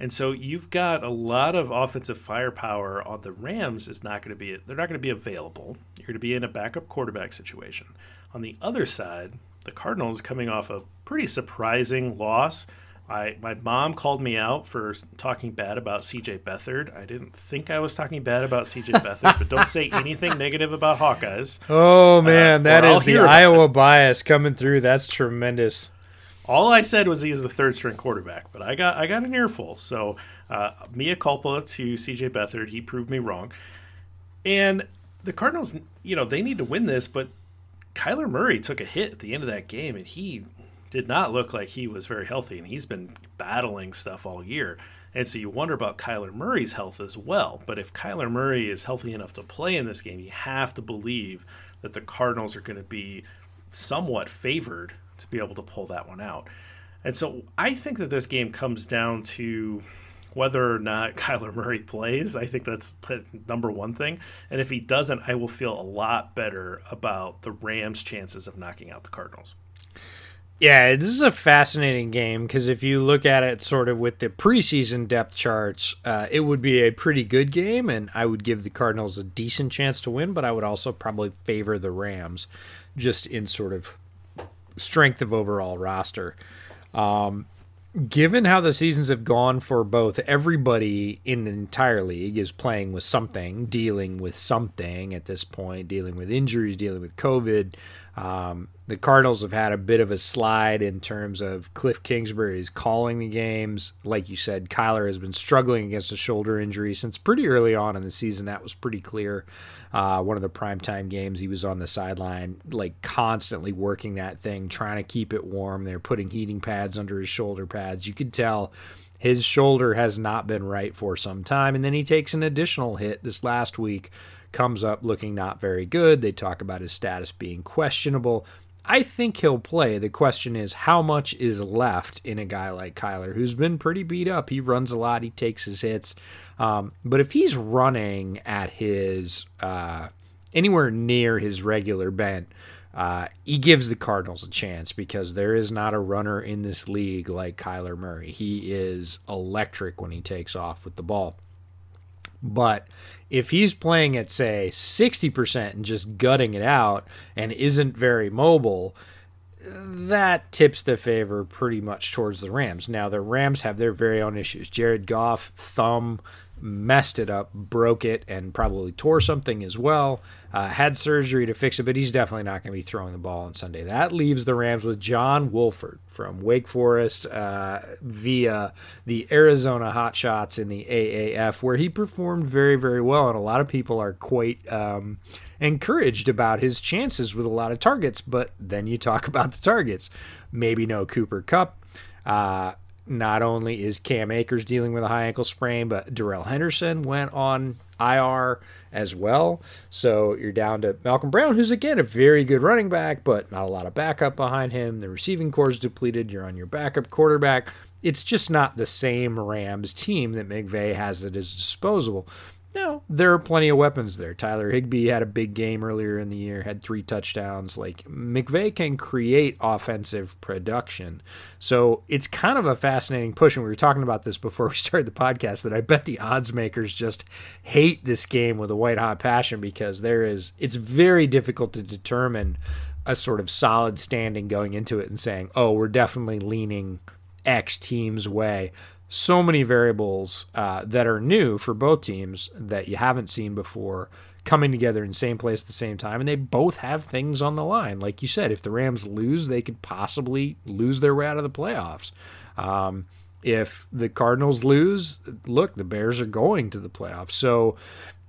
And so you've got a lot of offensive firepower on the Rams is not going to be they're not going to be available. You're going to be in a backup quarterback situation. On the other side, the Cardinals coming off a pretty surprising loss. I my mom called me out for talking bad about CJ Beathard. I didn't think I was talking bad about CJ Beathard, but don't say anything negative about Hawkeyes. Oh man, uh, that is the Iowa bias coming through. That's tremendous. All I said was he is the third string quarterback, but I got I got an earful. So uh, mea culpa to CJ Beathard. He proved me wrong. And the Cardinals, you know, they need to win this, but Kyler Murray took a hit at the end of that game, and he did not look like he was very healthy, and he's been battling stuff all year. And so you wonder about Kyler Murray's health as well. But if Kyler Murray is healthy enough to play in this game, you have to believe that the Cardinals are going to be somewhat favored to be able to pull that one out. And so I think that this game comes down to whether or not Kyler Murray plays. I think that's the number one thing. And if he doesn't, I will feel a lot better about the Rams' chances of knocking out the Cardinals. Yeah, this is a fascinating game because if you look at it sort of with the preseason depth charts, uh, it would be a pretty good game, and I would give the Cardinals a decent chance to win, but I would also probably favor the Rams just in sort of strength of overall roster. Um, given how the seasons have gone for both, everybody in the entire league is playing with something, dealing with something at this point, dealing with injuries, dealing with COVID. Um, the Cardinals have had a bit of a slide in terms of Cliff Kingsbury's calling the games. Like you said, Kyler has been struggling against a shoulder injury since pretty early on in the season. That was pretty clear. Uh, one of the primetime games, he was on the sideline, like constantly working that thing, trying to keep it warm. They're putting heating pads under his shoulder pads. You could tell his shoulder has not been right for some time. And then he takes an additional hit this last week, comes up looking not very good. They talk about his status being questionable. I think he'll play. The question is, how much is left in a guy like Kyler, who's been pretty beat up? He runs a lot, he takes his hits. Um, but if he's running at his uh, anywhere near his regular bent, uh, he gives the Cardinals a chance because there is not a runner in this league like Kyler Murray. He is electric when he takes off with the ball. But if he's playing at, say, 60% and just gutting it out and isn't very mobile, that tips the favor pretty much towards the Rams. Now, the Rams have their very own issues. Jared Goff, thumb, messed it up, broke it, and probably tore something as well. Uh, had surgery to fix it, but he's definitely not going to be throwing the ball on Sunday. That leaves the Rams with John Wolford from Wake Forest uh, via the Arizona Hotshots in the AAF, where he performed very, very well, and a lot of people are quite. Um, encouraged about his chances with a lot of targets, but then you talk about the targets. Maybe no Cooper Kupp. Uh, not only is Cam Akers dealing with a high ankle sprain, but Darrell Henderson went on IR as well. So you're down to Malcolm Brown, who's again a very good running back, but not a lot of backup behind him. The receiving corps is depleted. You're on your backup quarterback. It's just not the same Rams team that McVay has at his disposal. No, there are plenty of weapons there. Tyler Higbee had a big game earlier in the year, had three touchdowns. Like McVay can create offensive production. So it's kind of a fascinating push. And we were talking about this before we started the podcast that I bet the odds makers just hate this game with a white hot passion because there is it's very difficult to determine a sort of solid standing going into it and saying, oh, we're definitely leaning X team's way so many variables uh, that are new for both teams that you haven't seen before coming together in the same place at the same time and they both have things on the line. Like you said if the rams lose they could possibly lose their way out of the playoffs. Um, if the cardinals lose look the bears are going to the playoffs. So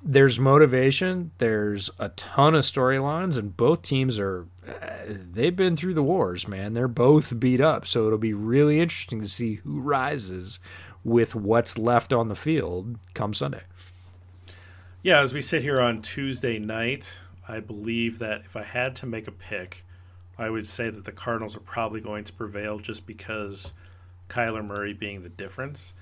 there's motivation there's a ton of storylines and both teams are they've been through the wars, man. They're both beat up, so it'll be really interesting to see who rises with what's left on the field come Sunday. Yeah, as we sit here on Tuesday night, I believe that if I had to make a pick, I would say that the Cardinals are probably going to prevail just because Kyler Murray being the difference.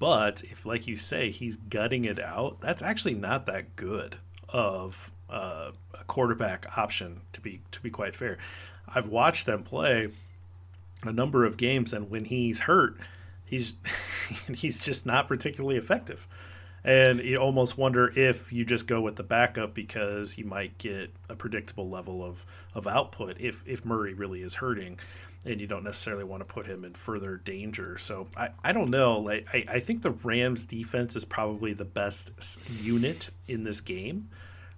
But if, like you say, he's gutting it out, that's actually not that good of uh, a quarterback option. To be to be quite fair, I've watched them play a number of games, and when he's hurt, he's he's just not particularly effective. And you almost wonder if you just go with the backup because you might get a predictable level of, of output if, if Murray really is hurting and you don't necessarily want to put him in further danger. So I, I don't know. Like I, I think the Rams defense is probably the best unit in this game.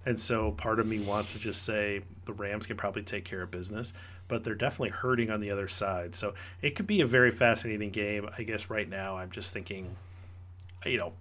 And so part of me wants to just say the Rams can probably take care of business, but they're definitely hurting on the other side. So it could be a very fascinating game. I guess right now I'm just thinking, you know,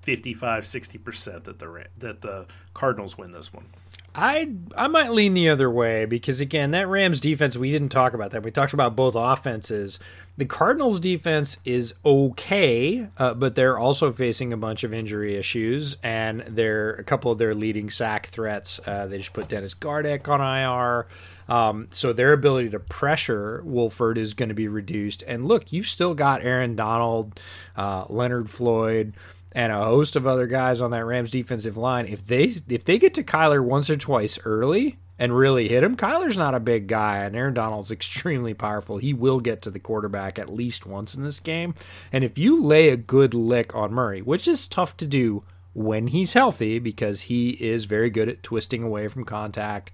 55 60% that the that the Cardinals win this one. I I might lean the other way because again, that Rams defense we didn't talk about that. We talked about both offenses. The Cardinals defense is okay, uh, but they're also facing a bunch of injury issues, and they're a couple of their leading sack threats. Uh, they just put Dennis Gardeck on IR, um, so their ability to pressure Wolford is going to be reduced. And look, you've still got Aaron Donald, uh, Leonard Floyd and a host of other guys on that Rams defensive line, if they if they get to Kyler once or twice early and really hit him, Kyler's not a big guy, and Aaron Donald's extremely powerful. He will get to the quarterback at least once in this game. And if you lay a good lick on Murray, which is tough to do when he's healthy because he is very good at twisting away from contact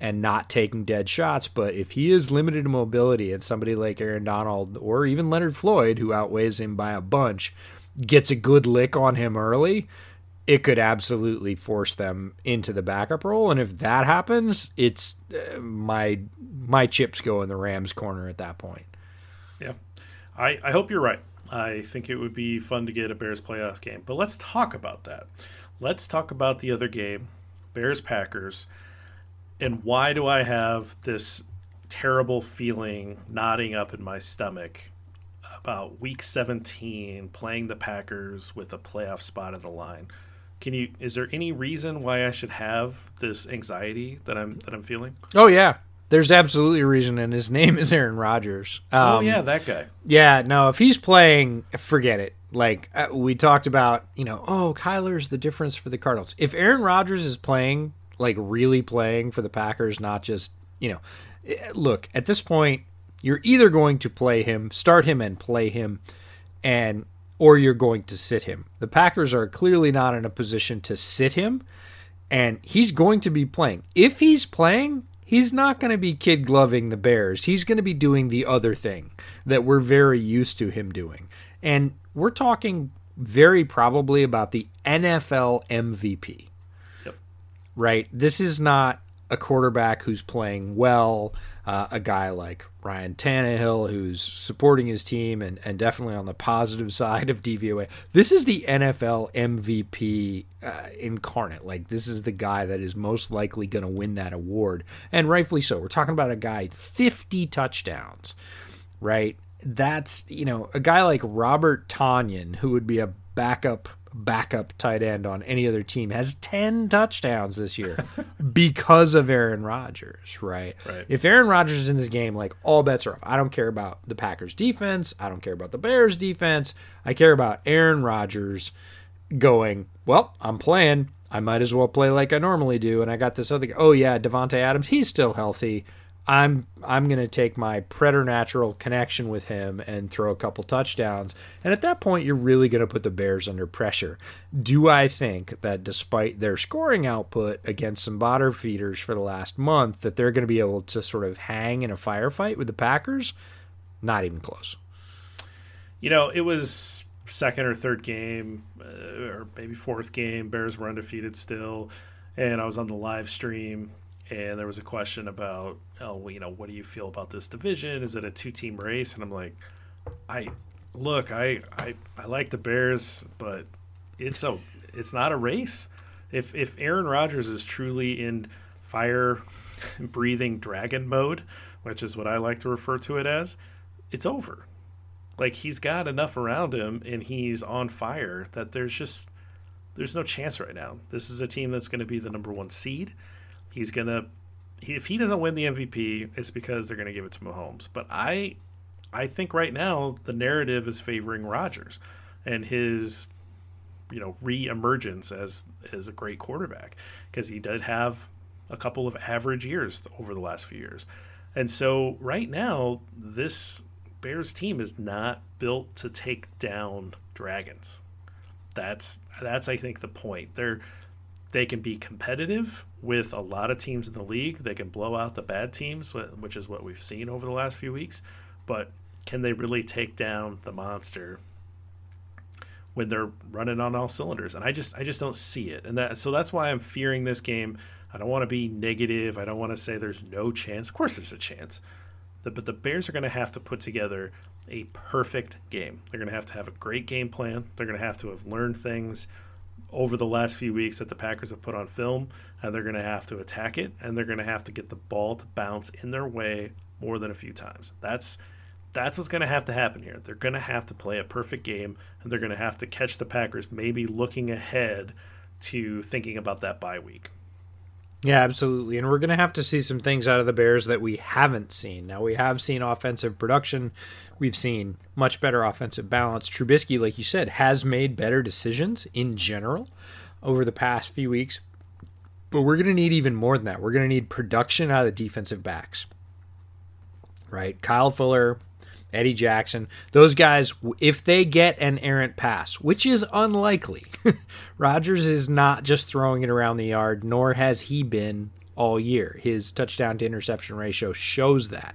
and not taking dead shots. But if he is limited in mobility and somebody like Aaron Donald or even Leonard Floyd, who outweighs him by a bunch, gets a good lick on him early, it could absolutely force them into the backup role. And if that happens, it's uh, my my chips go in the Rams' corner at that point. Yeah, I, I hope you're right. I think it would be fun to get a Bears playoff game. But let's talk about that. Let's talk about the other game, Bears Packers. And why do I have this terrible feeling knotting up in my stomach about week 17 playing the Packers with a playoff spot on the line. Can you is there any reason why I should have this anxiety that I'm that I'm feeling? Oh yeah. There's absolutely a reason and his name is Aaron Rodgers. Um, oh yeah, that guy. Yeah, no, if he's playing, forget it. Like uh, we talked about, you know, oh, Kyler's the difference for the Cardinals. If Aaron Rodgers is playing, like really playing for the Packers, not just, you know, eh, look, at this point you're either going to play him, start him and play him, and or you're going to sit him. The Packers are clearly not in a position to sit him, and he's going to be playing. If he's playing, he's not going to be kid gloving the Bears. He's going to be doing the other thing that we're very used to him doing. And we're talking very probably about the NFL MVP. Yep. Right? This is not a quarterback who's playing well, uh, a guy like Ryan Tannehill, who's supporting his team and, and definitely on the positive side of DVOA. This is the NFL MVP uh, incarnate. Like, this is the guy that is most likely going to win that award, and rightfully so. We're talking about a guy, 50 touchdowns, right? That's, you know, a guy like Robert Tonyan, who would be a backup backup tight end on any other team has 10 touchdowns this year because of Aaron Rodgers, right? right? If Aaron Rodgers is in this game, like all bets are off. I don't care about the Packers defense. I don't care about the Bears defense. I care about Aaron Rodgers going, well, I'm playing. I might as well play like I normally do. And I got this other guy. Oh, yeah, Davante Adams. He's still healthy. I'm I'm going to take my preternatural connection with him and throw a couple touchdowns. And at that point, you're really going to put the Bears under pressure. Do I think that despite their scoring output against some bottom feeders for the last month, that they're going to be able to sort of hang in a firefight with the Packers? Not even close. You know, it was second or third game, uh, or maybe fourth game. Bears were undefeated still, and I was on the live stream and there was a question about, oh, you know, what do you feel about this division? Is it a two-team race? And I'm like, I look, I, I, I like the Bears, but it's a, it's not a race. If if Aaron Rodgers is truly in fire breathing dragon mode, which is what I like to refer to it as, it's over. Like he's got enough around him and he's on fire that there's just there's no chance right now. This is a team that's going to be the number 1 seed. He's gonna if he doesn't win the MVP, it's because they're gonna give it to Mahomes. But I I think right now the narrative is favoring Rodgers and his you know re-emergence as as a great quarterback because he did have a couple of average years over the last few years. And so right now this Bears team is not built to take down dragons. That's that's I think the point. They're they can be competitive with a lot of teams in the league. They can blow out the bad teams, which is what we've seen over the last few weeks. But can they really take down the monster when they're running on all cylinders? And I just I just don't see it. And that so that's why I'm fearing this game. I don't want to be negative. I don't want to say there's no chance. Of course there's a chance. But the Bears are going to have to put together a perfect game. They're going to have to have a great game plan. They're going to have to have learned things over the last few weeks that the Packers have put on film, and they're going to have to attack it, and they're going to have to get the ball to bounce in their way more than a few times. That's that's what's going to have to happen here. They're going to have to play a perfect game, and they're going to have to catch the Packers maybe looking ahead to thinking about that bye week. Yeah, absolutely. And we're going to have to see some things out of the Bears that we haven't seen. Now, we have seen offensive production. We've seen much better offensive balance. Trubisky, like you said, has made better decisions in general over the past few weeks. But we're going to need even more than that. We're going to need production out of the defensive backs. Right? Kyle Fuller, Eddie Jackson, those guys, if they get an errant pass, which is unlikely, Rodgers is not just throwing it around the yard, nor has he been all year. His touchdown to interception ratio shows that.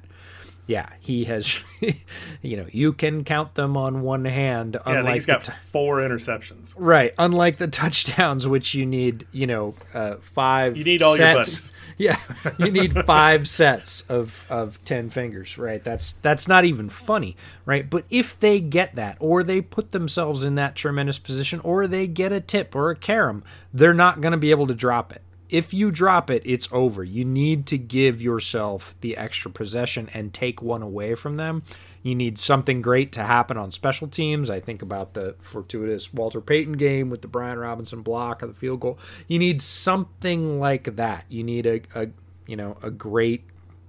Yeah, he has. you know, you can count them on one hand. Yeah, unlike he's got t- four interceptions. Right, unlike the touchdowns, which you need, you know, uh, five. You need all sets. your buddies. Yeah, you need five sets of of ten fingers. Right, that's that's not even funny. Right, but if they get that, or they put themselves in that tremendous position, or they get a tip or a carom, they're not going to be able to drop it if you drop it, it's over. You need to give yourself the extra possession and take one away from them. You need something great to happen on special teams. I think about the fortuitous Walter Payton game with the Bryan Robinson block or the field goal. You need something like that. You need a, a you know a great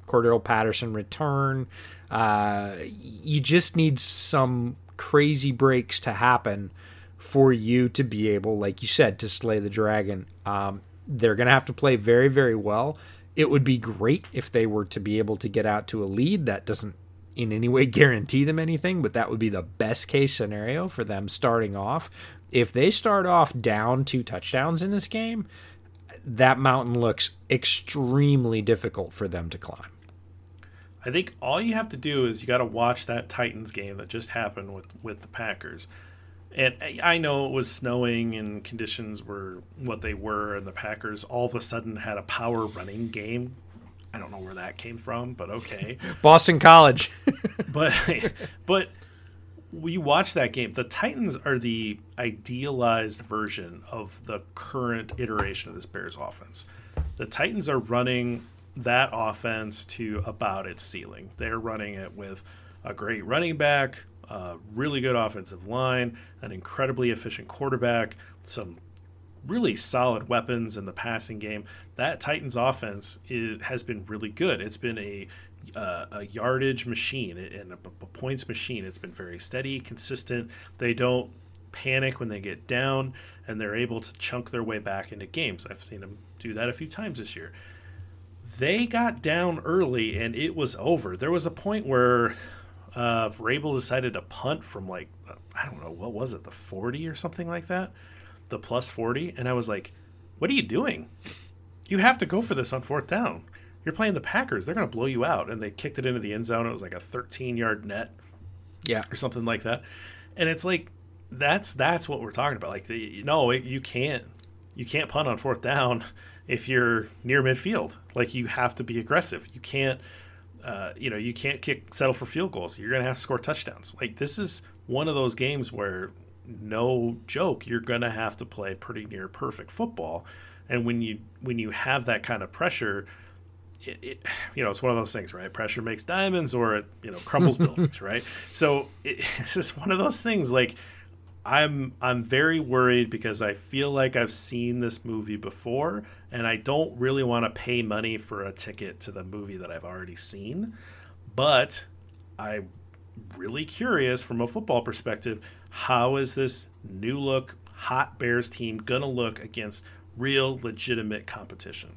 Cordarrelle Patterson return. Uh, you just need some crazy breaks to happen for you to be able, like you said, to slay the dragon. Um, they're going to have to play very, very well. It would be great if they were to be able to get out to a lead. That doesn't in any way guarantee them anything, but that would be the best case scenario for them starting off. If they start off down two touchdowns in this game, that mountain looks extremely difficult for them to climb. I think all you have to do is you got to watch that Titans game that just happened with with the Packers and I know it was snowing and conditions were what they were, and the Packers all of a sudden had a power running game. I don't know where that came from, but okay. Boston College. but but we watch that game. The Titans are the idealized version of the current iteration of this Bears offense. The Titans are running that offense to about its ceiling. They're running it with a great running back, a really good offensive line, an incredibly efficient quarterback, some really solid weapons in the passing game. That Titans offense is, has been really good. It's been a uh, a yardage machine and a, a points machine. It's been very steady, consistent. They don't panic when they get down, and they're able to chunk their way back into games. I've seen them do that a few times this year. They got down early, and it was over. There was a point where uh, Vrabel decided to punt from like I don't know what was it, the forty or something like that, the plus forty, and I was like, "What are you doing? You have to go for this on fourth down. You're playing the Packers; they're going to blow you out." And they kicked it into the end zone. It was like a 13 yard net, yeah, or something like that. And it's like that's that's what we're talking about. Like, the, no, it, you can't you can't punt on fourth down if you're near midfield. Like, you have to be aggressive. You can't uh, you know, you can't kick settle for field goals. You're going to have to score touchdowns. Like this is one of those games where no joke, you're going to have to play pretty near perfect football. And when you when you have that kind of pressure, it, it, you know it's one of those things, right? Pressure makes diamonds, or it you know crumbles buildings, right? So it, it's just one of those things. Like I'm I'm very worried because I feel like I've seen this movie before and I don't really want to pay money for a ticket to the movie that I've already seen. But I'm really curious from a football perspective, how is this new look hot Bears team going to look against real legitimate competition?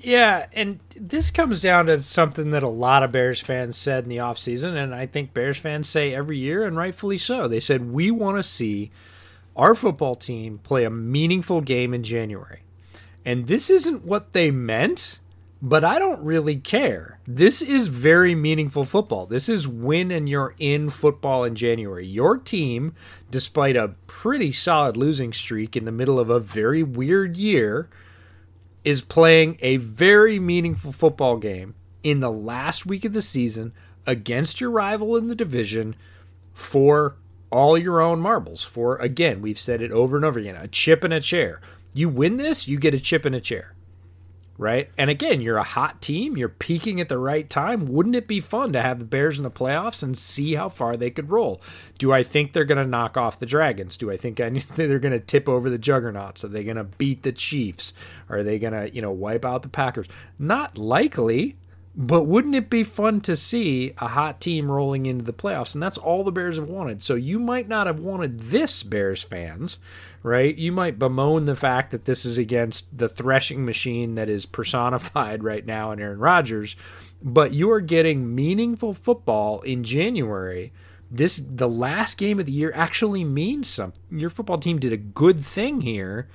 Yeah, and this comes down to something that a lot of Bears fans said in the offseason, and I think Bears fans say every year, and rightfully so. They said, We want to see our football team play a meaningful game in January. And this isn't what they meant, but I don't really care. This is very meaningful football. This is win and you're in football in January. Your team, despite a pretty solid losing streak in the middle of a very weird year, is playing a very meaningful football game in the last week of the season against your rival in the division for all your own marbles. For, again, we've said it over and over again a chip and a chair. You win this, you get a chip and a chair. Right? And again, you're a hot team. You're peaking at the right time. Wouldn't it be fun to have the Bears in the playoffs and see how far they could roll? Do I think they're going to knock off the Dragons? Do I think they're going to tip over the Juggernauts? Are they going to beat the Chiefs? Are they going to, you know, wipe out the Packers? Not likely. But wouldn't it be fun to see a hot team rolling into the playoffs? And that's all the Bears have wanted. So you might not have wanted this, Bears fans, right? You might bemoan the fact that this is against the threshing machine that is personified right now in Aaron Rodgers, but you are getting meaningful football in January. This the last game of the year actually means something. Your football team did a good thing here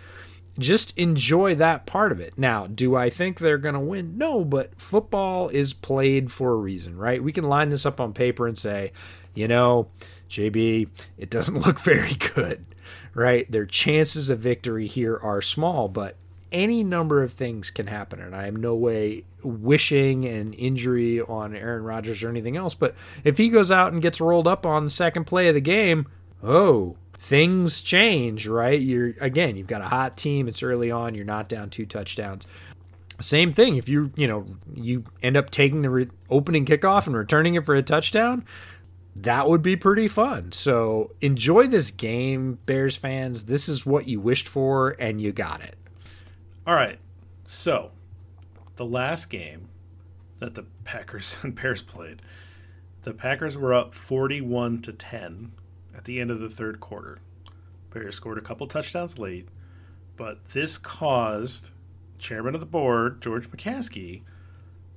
just enjoy that part of it. Now, do I think they're going to win? No, but football is played for a reason, right? We can line this up on paper and say, you know, JB, it doesn't look very good, right? Their chances of victory here are small, but any number of things can happen. And I am no way wishing an injury on Aaron Rodgers or anything else. But if he goes out and gets rolled up on the second play of the game, oh, things change, right? You're again, you've got a hot team. It's early on. You're not down two touchdowns. Same thing. If you you know you end up taking the re- opening kickoff and returning it for a touchdown, that would be pretty fun. So enjoy this game, Bears fans. This is what you wished for, and you got it. All right. So the last game that the Packers and Bears played, the Packers were up forty-one to ten at the end of the third quarter. Bears scored a couple touchdowns late, but this caused chairman of the board, George McCaskey,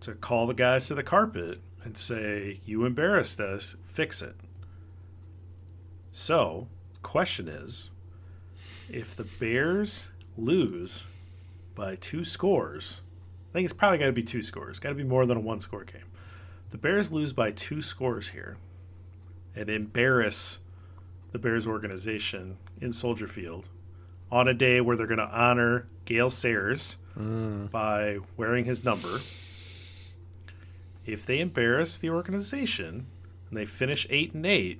to call the guys to the carpet and say, You embarrassed us, fix it. So, question is if the Bears lose by two scores, I think it's probably got to be two scores, got to be more than a one score game. The Bears lose by two scores here and embarrass the Bears organization in Soldier Field on a day where they're going to honor Gale Sayers mm. by wearing his number. If they embarrass the organization and they finish 8 and 8, it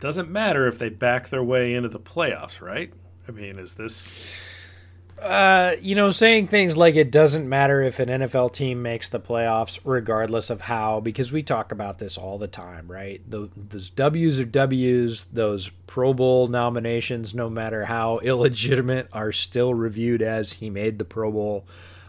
doesn't matter if they back their way into the playoffs, right? I mean, is this uh, you know, saying things like it doesn't matter if an NFL team makes the playoffs, regardless of how, because we talk about this all the time, right? The, those W's are W's, those Pro Bowl nominations, no matter how illegitimate, are still reviewed as he made the Pro Bowl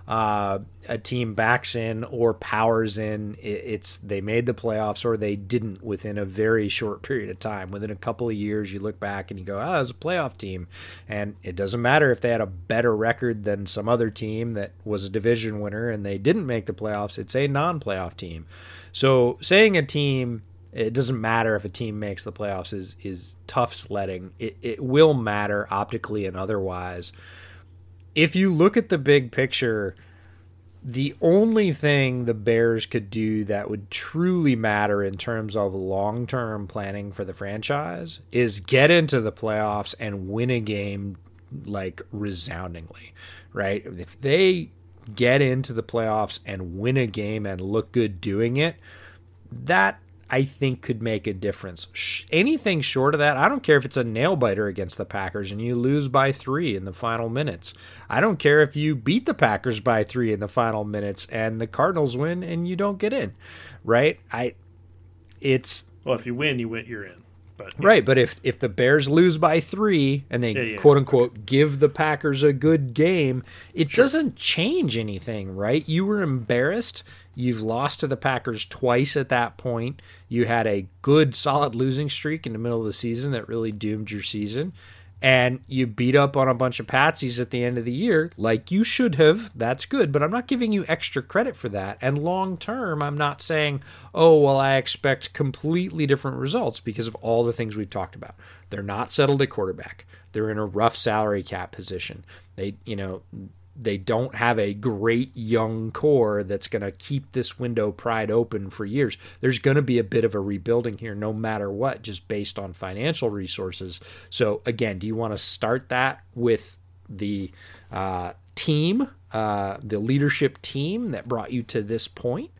uh, a team backs in or powers in, it's they made the playoffs or they didn't within a very short period of time. Within a couple of years, you look back and you go, "Oh, it was a playoff team," and it doesn't matter if they had a better record than some other team that was a division winner and they didn't make the playoffs. It's a non-playoff team. So saying a team it doesn't matter if a team makes the playoffs is is tough sledding. It, it will matter optically and otherwise if you look at the big picture, the only thing the Bears could do that would truly matter in terms of long term planning for the franchise is get into the playoffs and win a game like resoundingly, right? If they get into the playoffs and win a game and look good doing it, that I think could make a difference. Anything short of that, I don't care if it's a nail biter against the Packers and you lose by three in the final minutes. I don't care if you beat the Packers by three in the final minutes and the Cardinals win and you don't get in, right? I, it's well, if you win, you win, you're in. But, yeah. Right, but if if the Bears lose by three and they yeah, yeah, quote unquote okay. give the Packers a good game, it sure. doesn't change anything, right? You were embarrassed. You've lost to the Packers twice at that point. You had a good, solid losing streak in the middle of the season that really doomed your season. and you beat up on a bunch of patsies at the end of the year, like you should have, that's good. But I'm not giving you extra credit for that. And long term, I'm not saying, oh, well, I expect completely different results because of all the things we've talked about. They're not settled at quarterback. They're in a rough salary cap position. They, you know, they don't have a great young core that's going to keep this window pried open for years. There's going to be a bit of a rebuilding here, no matter what, just based on financial resources. So, again, do you want to start that with the uh, team, uh, the leadership team that brought you to this point?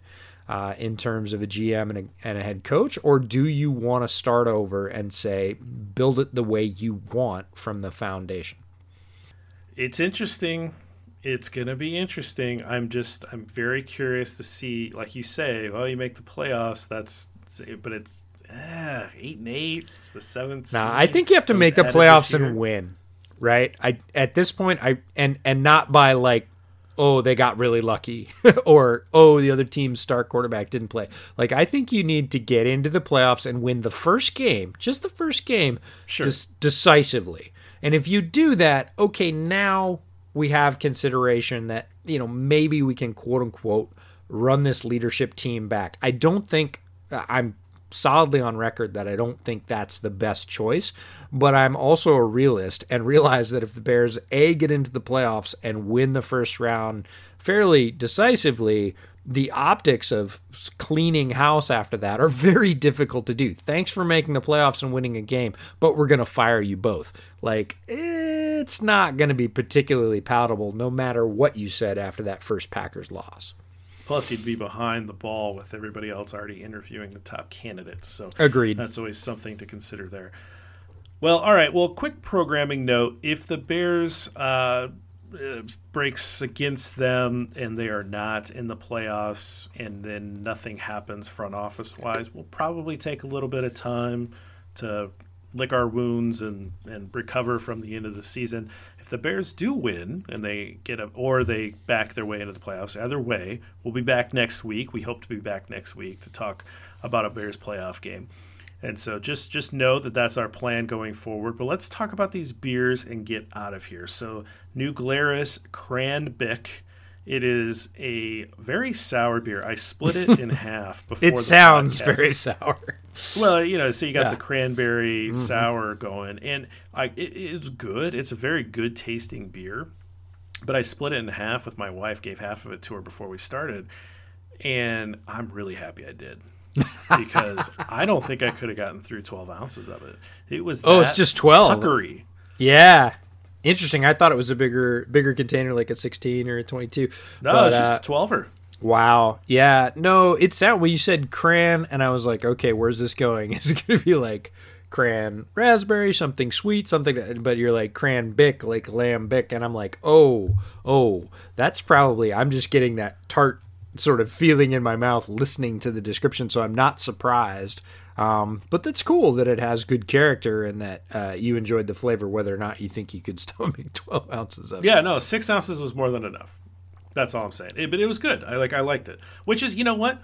Uh, in terms of a GM and a, and a head coach, or do you want to start over and say, build it the way you want from the foundation? It's interesting it's gonna be interesting. I'm just I'm very curious to see, like you say, well, you make the playoffs. That's but it's eh, eight and eight. It's the seventh. Nah, I think you have to make the playoffs and win, right? I at this point, I and and not by like, oh, they got really lucky, or oh, the other team's star quarterback didn't play. Like I think you need to get into the playoffs and win the first game, just the first game, sure. decisively. And if you do that, okay, now we have consideration that, you know, maybe we can quote unquote run this leadership team back. I don't think uh, I'm solidly on record that I don't think that's the best choice, but I'm also a realist and realize that if the Bears A get into the playoffs and win the first round fairly decisively, the optics of cleaning house after that are very difficult to do. Thanks for making the playoffs and winning a game, but we're going to fire you both. Like, it's not going to be particularly palatable no matter what you said after that first Packers loss. Plus, you'd be behind the ball with everybody else already interviewing the top candidates. So, agreed. That's always something to consider there. Well, all right. Well, quick programming note: if the Bears uh, uh, breaks against them and they are not in the playoffs and then nothing happens front office wise, we'll probably take a little bit of time to lick our wounds and, and recover from the end of the season. If the Bears do win and they get a or they back their way into the playoffs, either way, we'll be back next week. We hope to be back next week to talk about a Bears playoff game. And so just just know that that's our plan going forward. But let's talk about these beers and get out of here. So New Glarus Cran-bic. It is a very sour beer. I split it in half before. it sounds podcast. very sour. Well, you know, so you got yeah. the cranberry mm-hmm. sour going, and I it, it's good. It's a very good tasting beer. But I split it in half with my wife. Gave half of it to her before we started, and I'm really happy I did because I don't think I could have gotten through 12 ounces of it. It was oh, it's just 12. Puckery. Yeah, interesting. I thought it was a bigger bigger container, like a 16 or a 22. No, but, it's just uh, a 12er. Wow. Yeah. No, it sounded when you said cran, and I was like, okay, where's this going? Is it going to be like cran raspberry, something sweet, something? But you're like cran bic, like lamb lambic, and I'm like, oh, oh, that's probably. I'm just getting that tart sort of feeling in my mouth listening to the description, so I'm not surprised. Um, but that's cool that it has good character and that uh, you enjoyed the flavor, whether or not you think you could stomach 12 ounces of yeah, it. Yeah, no, six ounces was more than enough. That's all I'm saying. It, but it was good. I like. I liked it. Which is, you know what?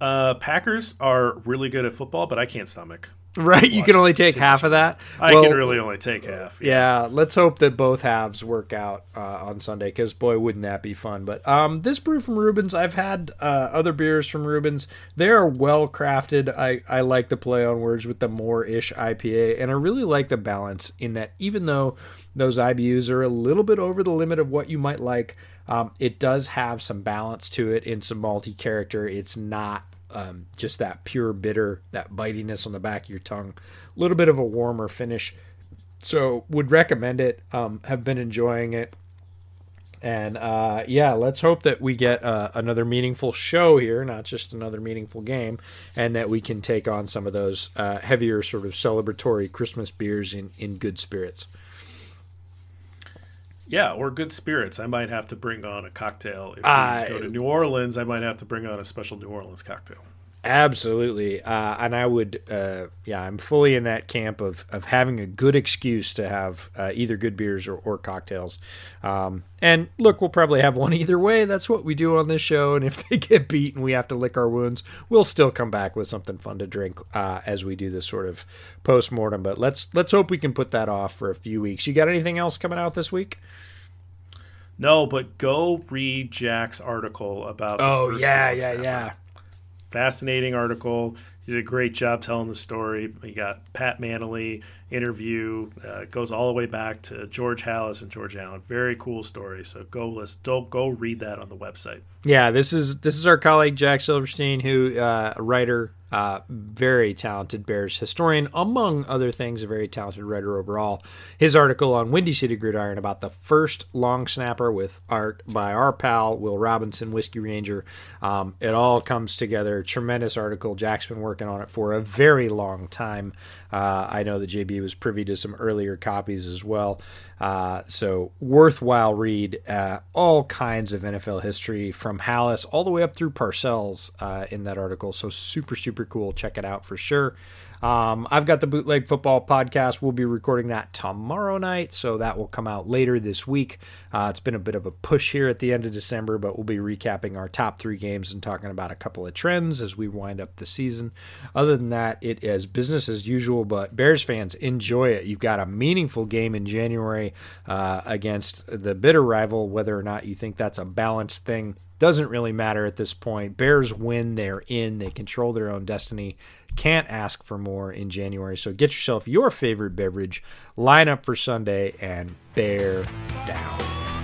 Uh, Packers are really good at football, but I can't stomach Right, you can only take half of that. I well, can really only take half. Yeah. yeah. let's hope that both halves work out uh, on Sunday because boy, wouldn't that be fun! But um, this brew from Reuben's, I've had uh, other beers from Reuben's. They are well crafted. I I like the play on words with the more ish IPA, and I really like the balance in that even though those IBUs are a little bit over the limit of what you might like. Um, it does have some balance to it in some malty character. It's not um, just that pure bitter, that bitiness on the back of your tongue. A little bit of a warmer finish. So would recommend it. Um, have been enjoying it. And uh, yeah, let's hope that we get uh, another meaningful show here, not just another meaningful game, and that we can take on some of those uh, heavier, sort of celebratory Christmas beers in, in good spirits. Yeah, or good spirits. I might have to bring on a cocktail. If we uh, go to New Orleans, I might have to bring on a special New Orleans cocktail. Absolutely, uh, and I would, uh, yeah, I'm fully in that camp of of having a good excuse to have uh, either good beers or, or cocktails. Um, and look, we'll probably have one either way. That's what we do on this show. And if they get beat and we have to lick our wounds, we'll still come back with something fun to drink uh, as we do this sort of post mortem. But let's let's hope we can put that off for a few weeks. You got anything else coming out this week? No, but go read Jack's article about. Oh yeah, yeah, yeah fascinating article. He did a great job telling the story. You got Pat Manley interview uh, goes all the way back to George Halas and George Allen. Very cool story. So go list, don't go read that on the website. Yeah, this is this is our colleague Jack Silverstein, who uh, a writer, uh, very talented Bears historian, among other things, a very talented writer overall. His article on Windy City Gridiron about the first long snapper with art by our pal Will Robinson, Whiskey Ranger. Um, it all comes together. Tremendous article. Jack's been working on it for a very long time. Uh, I know that JB was privy to some earlier copies as well. Uh, so worthwhile read. Uh, all kinds of NFL history from Halas all the way up through Parcells uh, in that article. So super super cool. Check it out for sure. Um, I've got the Bootleg Football podcast. We'll be recording that tomorrow night, so that will come out later this week. Uh, it's been a bit of a push here at the end of December, but we'll be recapping our top three games and talking about a couple of trends as we wind up the season. Other than that, it is business as usual, but Bears fans, enjoy it. You've got a meaningful game in January uh, against the bitter rival, whether or not you think that's a balanced thing doesn't really matter at this point. Bears win, they're in, they control their own destiny. Can't ask for more in January. So get yourself your favorite beverage, line up for Sunday, and bear down.